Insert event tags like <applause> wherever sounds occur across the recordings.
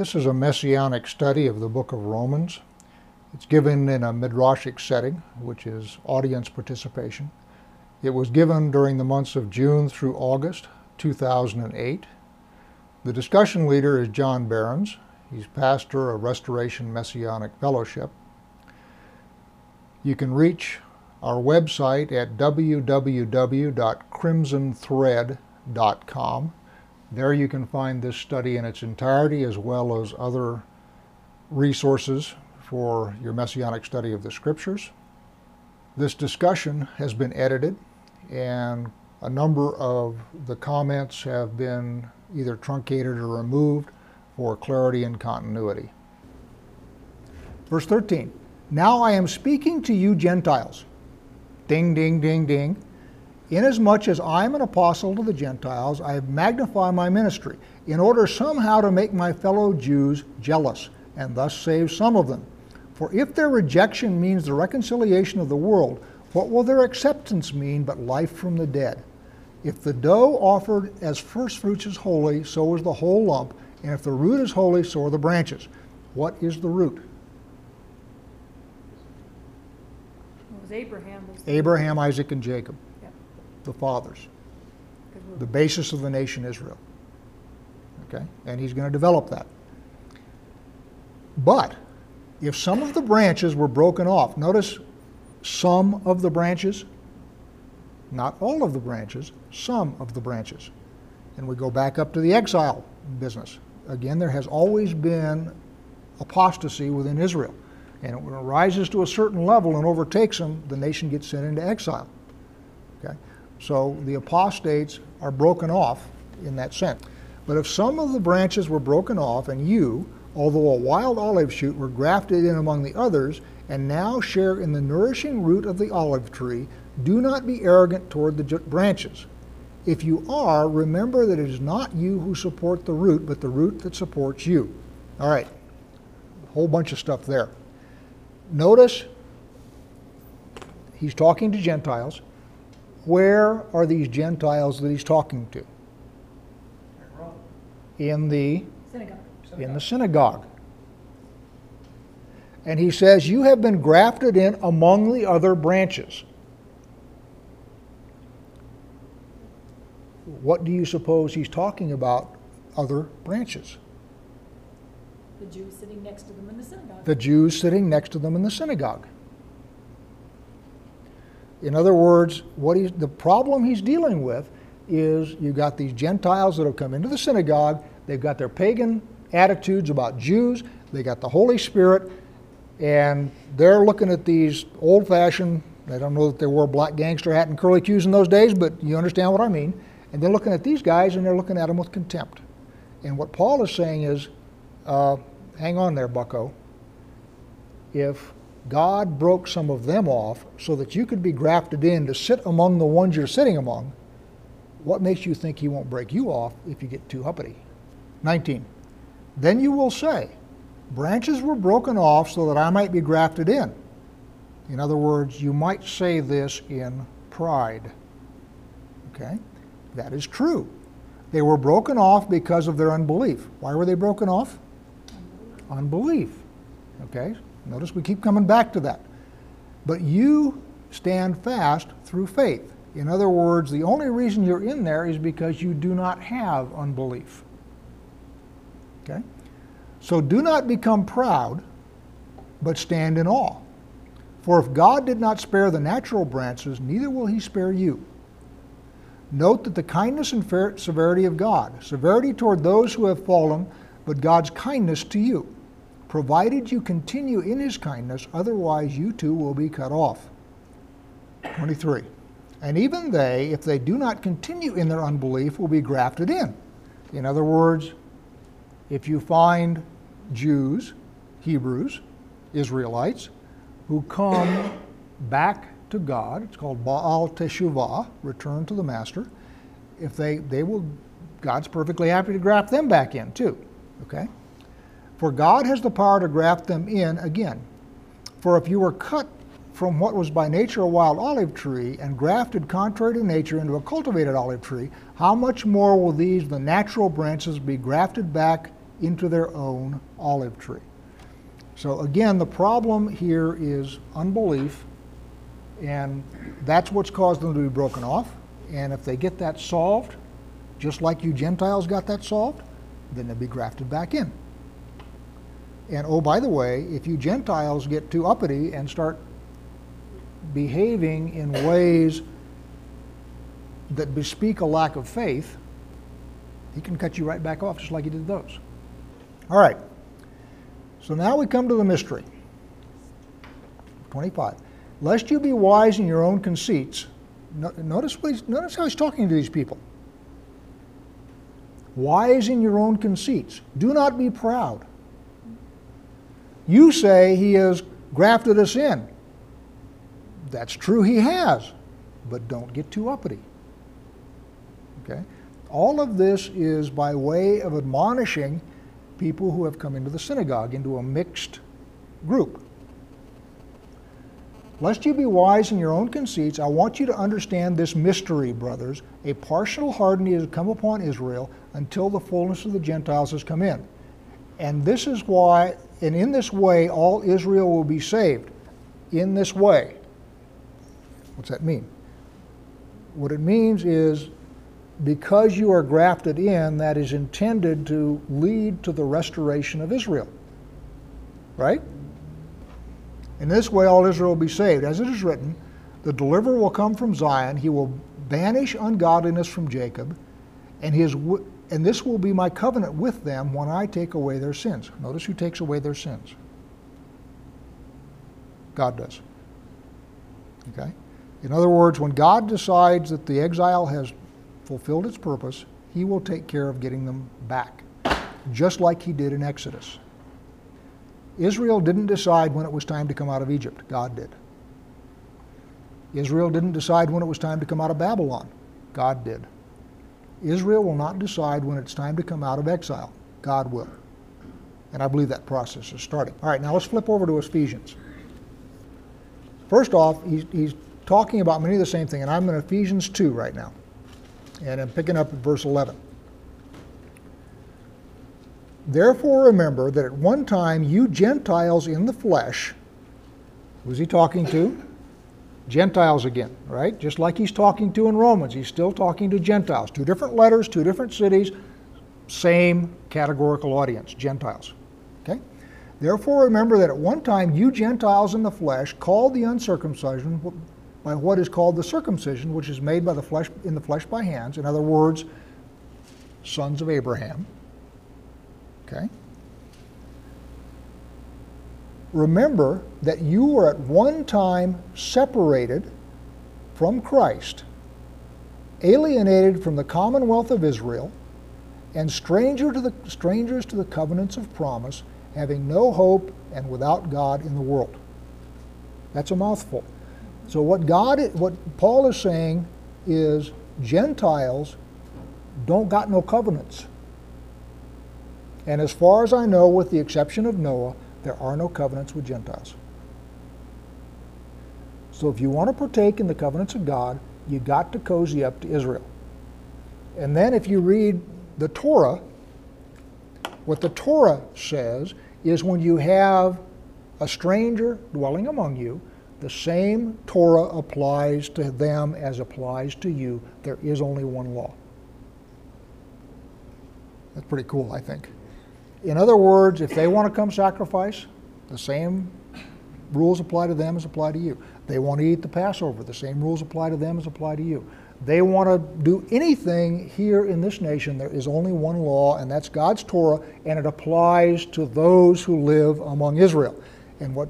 This is a messianic study of the book of Romans. It's given in a midrashic setting, which is audience participation. It was given during the months of June through August 2008. The discussion leader is John Behrens. He's pastor of Restoration Messianic Fellowship. You can reach our website at www.crimsonthread.com. There you can find this study in its entirety as well as other resources for your messianic study of the scriptures. This discussion has been edited and a number of the comments have been either truncated or removed for clarity and continuity. Verse 13 Now I am speaking to you, Gentiles. Ding, ding, ding, ding. Inasmuch as I am an apostle to the Gentiles, I magnify my ministry, in order somehow to make my fellow Jews jealous, and thus save some of them. For if their rejection means the reconciliation of the world, what will their acceptance mean but life from the dead? If the dough offered as first fruits is holy, so is the whole lump, and if the root is holy, so are the branches. What is the root? It was Abraham. Abraham, Isaac, and Jacob. The fathers, the basis of the nation Israel. Okay? And he's going to develop that. But if some of the branches were broken off, notice some of the branches, not all of the branches, some of the branches. And we go back up to the exile business. Again, there has always been apostasy within Israel. And when it rises to a certain level and overtakes them, the nation gets sent into exile. Okay? So the apostates are broken off in that sense. But if some of the branches were broken off and you, although a wild olive shoot, were grafted in among the others and now share in the nourishing root of the olive tree, do not be arrogant toward the branches. If you are, remember that it is not you who support the root, but the root that supports you. All right, a whole bunch of stuff there. Notice he's talking to Gentiles. Where are these Gentiles that he's talking to? In the Synagogue. in the synagogue. And he says, You have been grafted in among the other branches. What do you suppose he's talking about, other branches? The Jews sitting next to them in the synagogue. The Jews sitting next to them in the synagogue. In other words, what he's, the problem he's dealing with is you've got these Gentiles that have come into the synagogue, they've got their pagan attitudes about Jews, they got the Holy Spirit, and they're looking at these old fashioned, I don't know that they wore black gangster hat and curly cues in those days, but you understand what I mean. And they're looking at these guys and they're looking at them with contempt. And what Paul is saying is, uh, hang on there, bucko. If God broke some of them off so that you could be grafted in to sit among the ones you're sitting among, what makes you think he won't break you off if you get too uppity? 19. Then you will say, Branches were broken off so that I might be grafted in. In other words, you might say this in pride. Okay? That is true. They were broken off because of their unbelief. Why were they broken off? Unbelief. Okay? Notice we keep coming back to that. But you stand fast through faith. In other words, the only reason you're in there is because you do not have unbelief. Okay? So do not become proud, but stand in awe. For if God did not spare the natural branches, neither will he spare you. Note that the kindness and severity of God, severity toward those who have fallen, but God's kindness to you, provided you continue in his kindness, otherwise you too will be cut off. 23. And even they, if they do not continue in their unbelief, will be grafted in. In other words, if you find Jews, Hebrews, Israelites, who come back to God, it's called Baal Teshuvah, return to the Master, if they, they will, God's perfectly happy to graft them back in too. Okay? For God has the power to graft them in again. For if you were cut from what was by nature a wild olive tree and grafted contrary to nature into a cultivated olive tree, how much more will these, the natural branches, be grafted back into their own olive tree. So again, the problem here is unbelief, and that's what's caused them to be broken off. And if they get that solved, just like you Gentiles got that solved, then they'll be grafted back in. And oh, by the way, if you Gentiles get too uppity and start behaving in ways that bespeak a lack of faith, he can cut you right back off just like he did those. All right. So now we come to the mystery. 25. Lest you be wise in your own conceits. No, notice, notice how he's talking to these people. Wise in your own conceits. Do not be proud. You say he has grafted us in. That's true, he has. But don't get too uppity. Okay? All of this is by way of admonishing people who have come into the synagogue, into a mixed group. Lest you be wise in your own conceits, I want you to understand this mystery, brothers. A partial hardening has come upon Israel until the fullness of the Gentiles has come in. And this is why, and in this way, all Israel will be saved. In this way. What's that mean? What it means is because you are grafted in, that is intended to lead to the restoration of Israel. Right? In this way, all Israel will be saved. As it is written, the deliverer will come from Zion, he will banish ungodliness from Jacob, and, his, and this will be my covenant with them when I take away their sins. Notice who takes away their sins. God does. Okay? In other words, when God decides that the exile has fulfilled its purpose, he will take care of getting them back, just like he did in Exodus. Israel didn't decide when it was time to come out of Egypt, God did. Israel didn't decide when it was time to come out of Babylon, God did. Israel will not decide when it's time to come out of exile, God will. And I believe that process is starting. All right, now let's flip over to Ephesians. First off, he's, he's talking about many of the same thing, and I'm in Ephesians 2 right now. And I'm picking up at verse 11. Therefore, remember that at one time you Gentiles in the flesh, who's he talking to? Gentiles again, right? Just like he's talking to in Romans, he's still talking to Gentiles. Two different letters, two different cities, same categorical audience, Gentiles. Okay? Therefore, remember that at one time you Gentiles in the flesh, called the uncircumcision by what is called the circumcision, which is made by the flesh in the flesh by hands. In other words, sons of Abraham. Okay? Remember that you were at one time separated from Christ, alienated from the commonwealth of Israel, and stranger to the, strangers to the covenants of promise, having no hope and without God in the world. That's a mouthful. So what God, what Paul is saying is Gentiles don't got no covenants. And as far as I know, with the exception of Noah, there are no covenants with Gentiles. So if you want to partake in the covenants of God, you got to cozy up to Israel. And then if you read the Torah, what the Torah says is when you have a stranger dwelling among you, the same Torah applies to them as applies to you. There is only one law. That's pretty cool, I think. In other words, if they want to come sacrifice, the same rules apply to them as apply to you. They want to eat the Passover, the same rules apply to them as apply to you. They want to do anything here in this nation, there is only one law, and that's God's Torah, and it applies to those who live among Israel. And what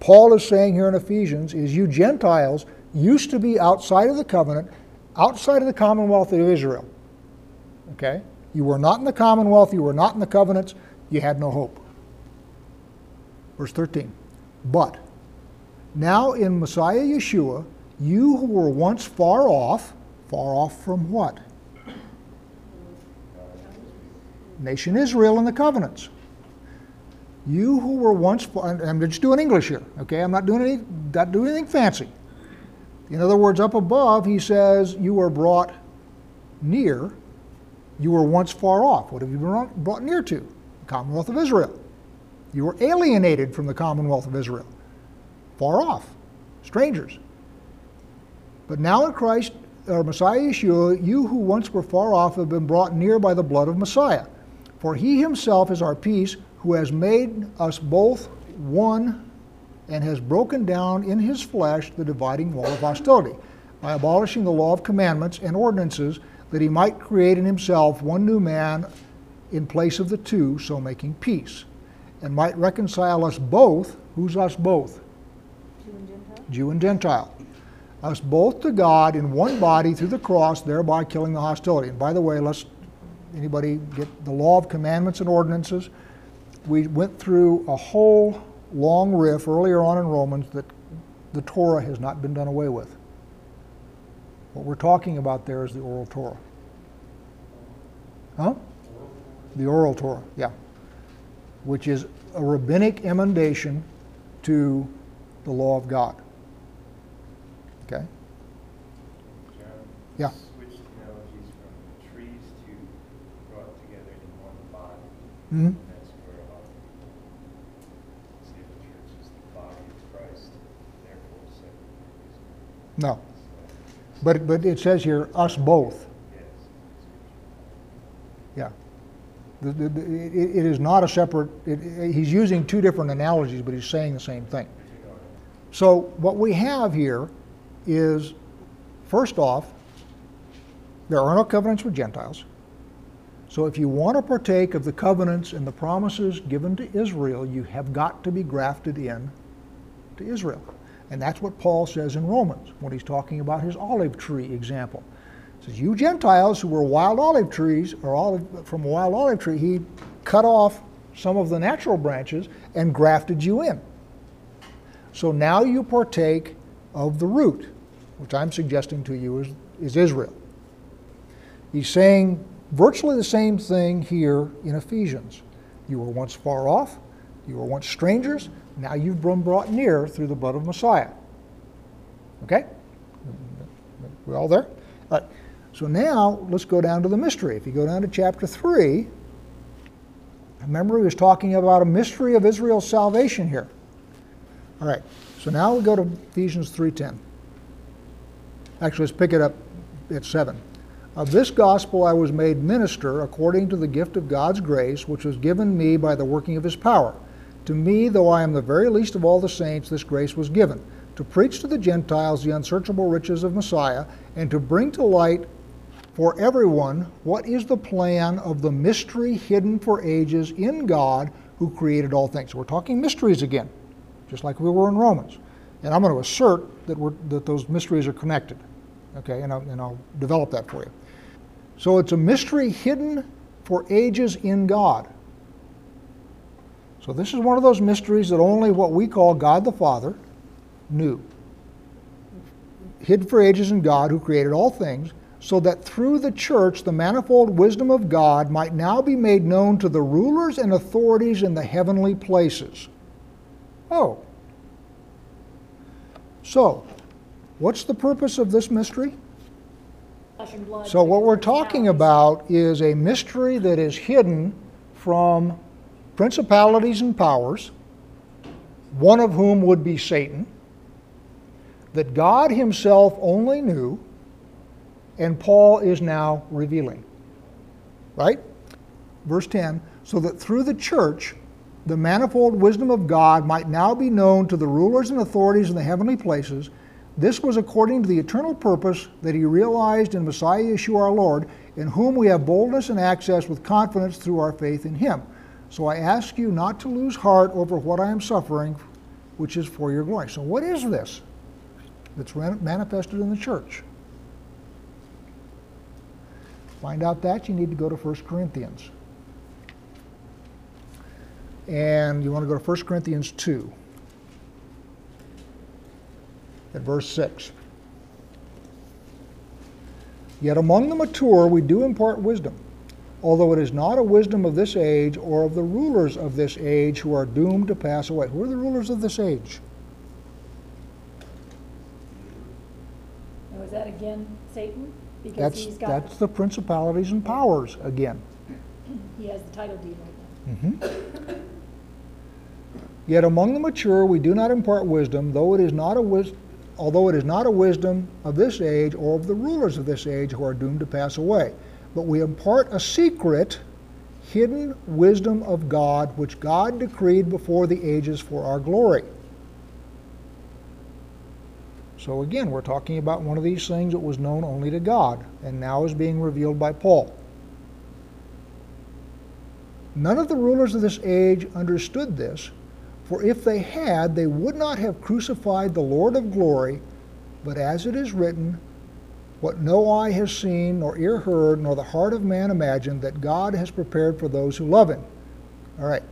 Paul is saying here in Ephesians is you Gentiles used to be outside of the covenant, outside of the commonwealth of Israel. Okay? You were not in the commonwealth, you were not in the covenants, you had no hope. Verse 13. But now in Messiah Yeshua, you who were once far off, far off from what? Nation Israel and the covenants. You who were once, I'm just doing English here, okay? I'm not doing any, not doing anything fancy. In other words, up above, he says, you were brought near. You were once far off. What have you been brought near to? The Commonwealth of Israel. You were alienated from the Commonwealth of Israel, far off, strangers. But now in Christ, or Messiah Yeshua, you who once were far off have been brought near by the blood of Messiah. For he himself is our peace, who has made us both one and has broken down in his flesh the dividing wall of hostility, by abolishing the law of commandments and ordinances, that he might create in himself one new man in place of the two, so making peace, and might reconcile us both. Who's us both? Jew and Gentile? Jew and Gentile. Us both to God in one body through the cross, thereby killing the hostility. And by the way, let's anybody get the law of commandments and ordinances. We went through a whole long riff earlier on in Romans that the Torah has not been done away with. What we're talking about there is the oral Torah. Huh? The oral Torah, yeah. Which is a rabbinic emendation to the law of God. Okay? Yeah. Switch analogies from trees to brought together in one body. hmm And that's where a lot of people say the church is the body of Christ, therefore separate. No. But, but it says here, us both. Yeah. The, the, the, it, it is not a separate, it, he's using two different analogies, but he's saying the same thing. So what we have here is, first off, there are no covenants with Gentiles. So if you want to partake of the covenants and the promises given to Israel, you have got to be grafted in to Israel. And that's what Paul says in Romans when he's talking about his olive tree example. He says, You Gentiles who were wild olive trees, or olive, from a wild olive tree, he cut off some of the natural branches and grafted you in. So now you partake of the root, which I'm suggesting to you is, is Israel. He's saying virtually the same thing here in Ephesians. You were once far off, you were once strangers, now you've been brought near through the blood of Messiah. Okay? We're all there? All right. So now let's go down to the mystery. If you go down to chapter 3, remember he was talking about a mystery of Israel's salvation here. All right. So now we go to Ephesians 3:10. Actually, let's pick it up at 7. Of this gospel I was made minister according to the gift of God's grace, which was given me by the working of his power. To me, though I am the very least of all the saints, this grace was given to preach to the Gentiles the unsearchable riches of Messiah, and to bring to light for everyone what is the plan of the mystery hidden for ages in God who created all things. So we're talking mysteries again, just like we were in Romans. And I'm going to assert that, that those mysteries are connected. Okay, and I'll, and I'll develop that for you. So it's a mystery hidden for ages in God. So this is one of those mysteries that only what we call God the Father knew. Hid for ages in God who created all things, so that through the church the manifold wisdom of God might now be made known to the rulers and authorities in the heavenly places. Oh. So, what's the purpose of this mystery? Flesh and blood. So, what we're talking about is a mystery that is hidden from principalities and powers, one of whom would be Satan, that God Himself only knew, and Paul is now revealing. Right? Verse 10 so that through the church, the manifold wisdom of God might now be known to the rulers and authorities in the heavenly places. This was according to the eternal purpose that he realized in Messiah Yeshua our Lord, in whom we have boldness and access with confidence through our faith in him. So I ask you not to lose heart over what I am suffering, which is for your glory. So, what is this that's manifested in the church? Find out that, you need to go to 1 Corinthians. And you want to go to 1 Corinthians 2 at verse 6. Yet among the mature we do impart wisdom, although it is not a wisdom of this age or of the rulers of this age who are doomed to pass away. Who are the rulers of this age? Now, is that again Satan? Because That's, he's got, that's the principalities and powers again. <clears throat> he has the title deed right there. Mm-hmm. Yet among the mature we do not impart wisdom, though it is not a wis- although it is not a wisdom of this age or of the rulers of this age who are doomed to pass away. But we impart a secret, hidden wisdom of God, which God decreed before the ages for our glory. So again, we're talking about one of these things that was known only to God and now is being revealed by Paul. None of the rulers of this age understood this, for if they had, they would not have crucified the Lord of glory, but as it is written, what no eye has seen, nor ear heard, nor the heart of man imagined, that God has prepared for those who love him. All right.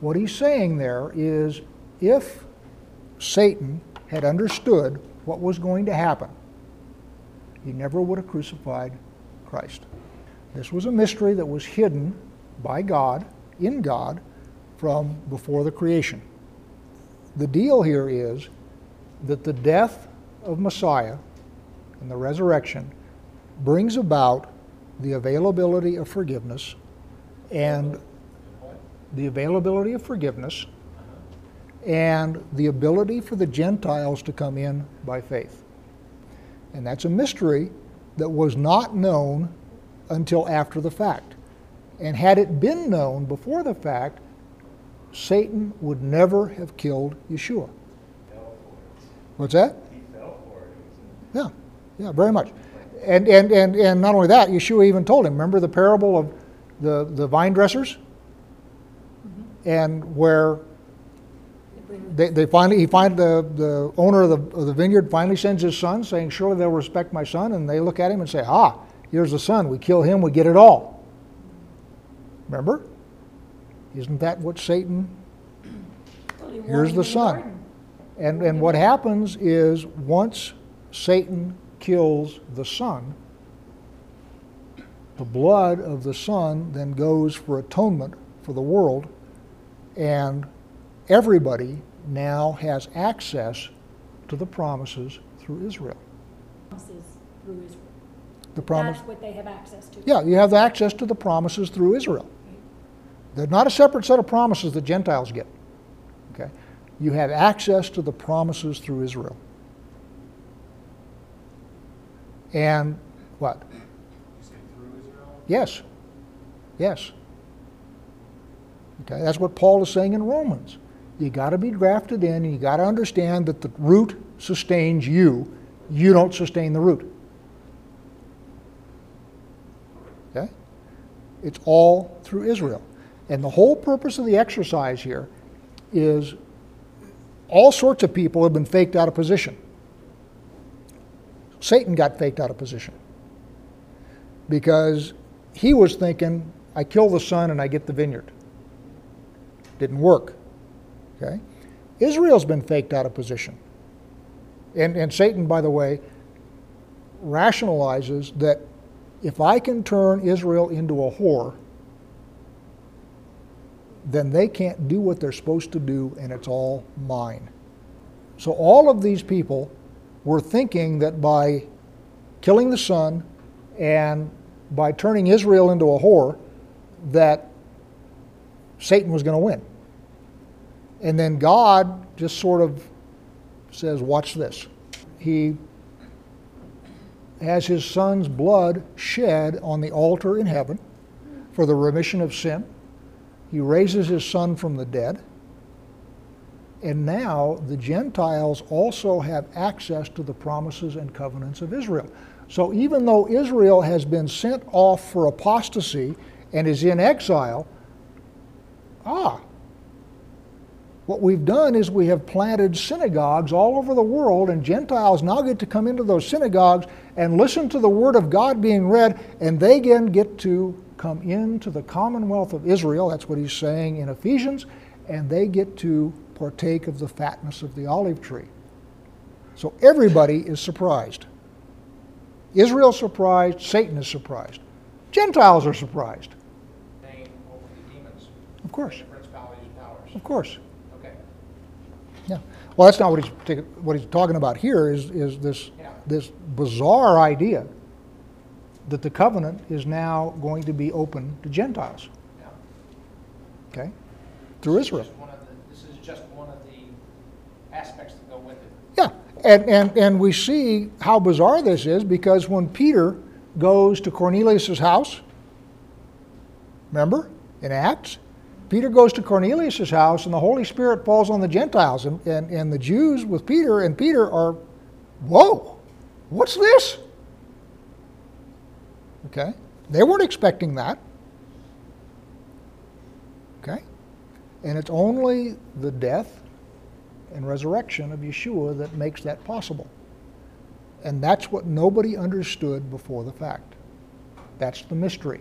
What he's saying there is if Satan had understood what was going to happen, he never would have crucified Christ. This was a mystery that was hidden by God, in God, from before the creation. The deal here is that the death of Messiah and the resurrection brings about the availability of forgiveness and the availability of forgiveness and the ability for the Gentiles to come in by faith. And that's a mystery that was not known until after the fact. And had it been known before the fact, Satan would never have killed Yeshua. Fell for it. What's that? He fell for. It Yeah, yeah, very much. And, and, and, and not only that, Yeshua even told him, remember the parable of the, the vine dressers? And where they, they finally, he find the, the owner of the, of the vineyard finally sends his son saying, surely they'll respect my son. And they look at him and say, ah, here's the son. We kill him, we get it all. Remember? Isn't that what Satan Here's the son. And, and what happens is once Satan kills the son, the blood of the son then goes for atonement for the world, and everybody now has access to the promises through Israel. Promises through Israel. The promise, That's what they have access to. yeah, you have access to the promises through Israel. They're not a separate set of promises that Gentiles get. Okay? You have access to the promises through Israel. And what? Yes. Yes. Okay, that's what Paul is saying in Romans. You got to be grafted in, and you got to understand that the root sustains you. You don't sustain the root. Okay? It's all through Israel. And the whole purpose of the exercise here is all sorts of people have been faked out of position. Satan got faked out of position because he was thinking, I kill the son and I get the vineyard. Didn't work. Okay? Israel's been faked out of position. And, and Satan, by the way, rationalizes that if I can turn Israel into a whore, then they can't do what they're supposed to do and it's all mine. So all of these people were thinking that by killing the son and by turning Israel into a whore, that Satan was going to win. And then God just sort of says, Watch this. He has his son's blood shed on the altar in heaven for the remission of sin. He raises his son from the dead. And now the Gentiles also have access to the promises and covenants of Israel. So even though Israel has been sent off for apostasy and is in exile, ah, what we've done is we have planted synagogues all over the world, and Gentiles now get to come into those synagogues and listen to the Word of God being read, and they again get to come into the commonwealth of Israel. That's what he's saying in Ephesians, and they get to partake of the fatness of the olive tree. So everybody is surprised. Israel's surprised, Satan is surprised. Gentiles are surprised, name over the demons, of course, principalities and powers. of course. Okay, Yeah. Well, that's not what he's what he's talking about here. Is is this Yeah. this bizarre idea that the covenant is now going to be open to Gentiles? yeah. Okay? Through Israel. just one of the- This is just one of the aspects that go with it. Yeah, and, and, and we see how bizarre this is because when Peter goes to Cornelius' house, remember in Acts? Peter goes to Cornelius' house and the Holy Spirit falls on the Gentiles. And, and, and the Jews with Peter and Peter are, whoa, what's this? Okay? They weren't expecting that. Okay? And it's only the death and resurrection of Yeshua that makes that possible. And that's what nobody understood before the fact. That's the mystery.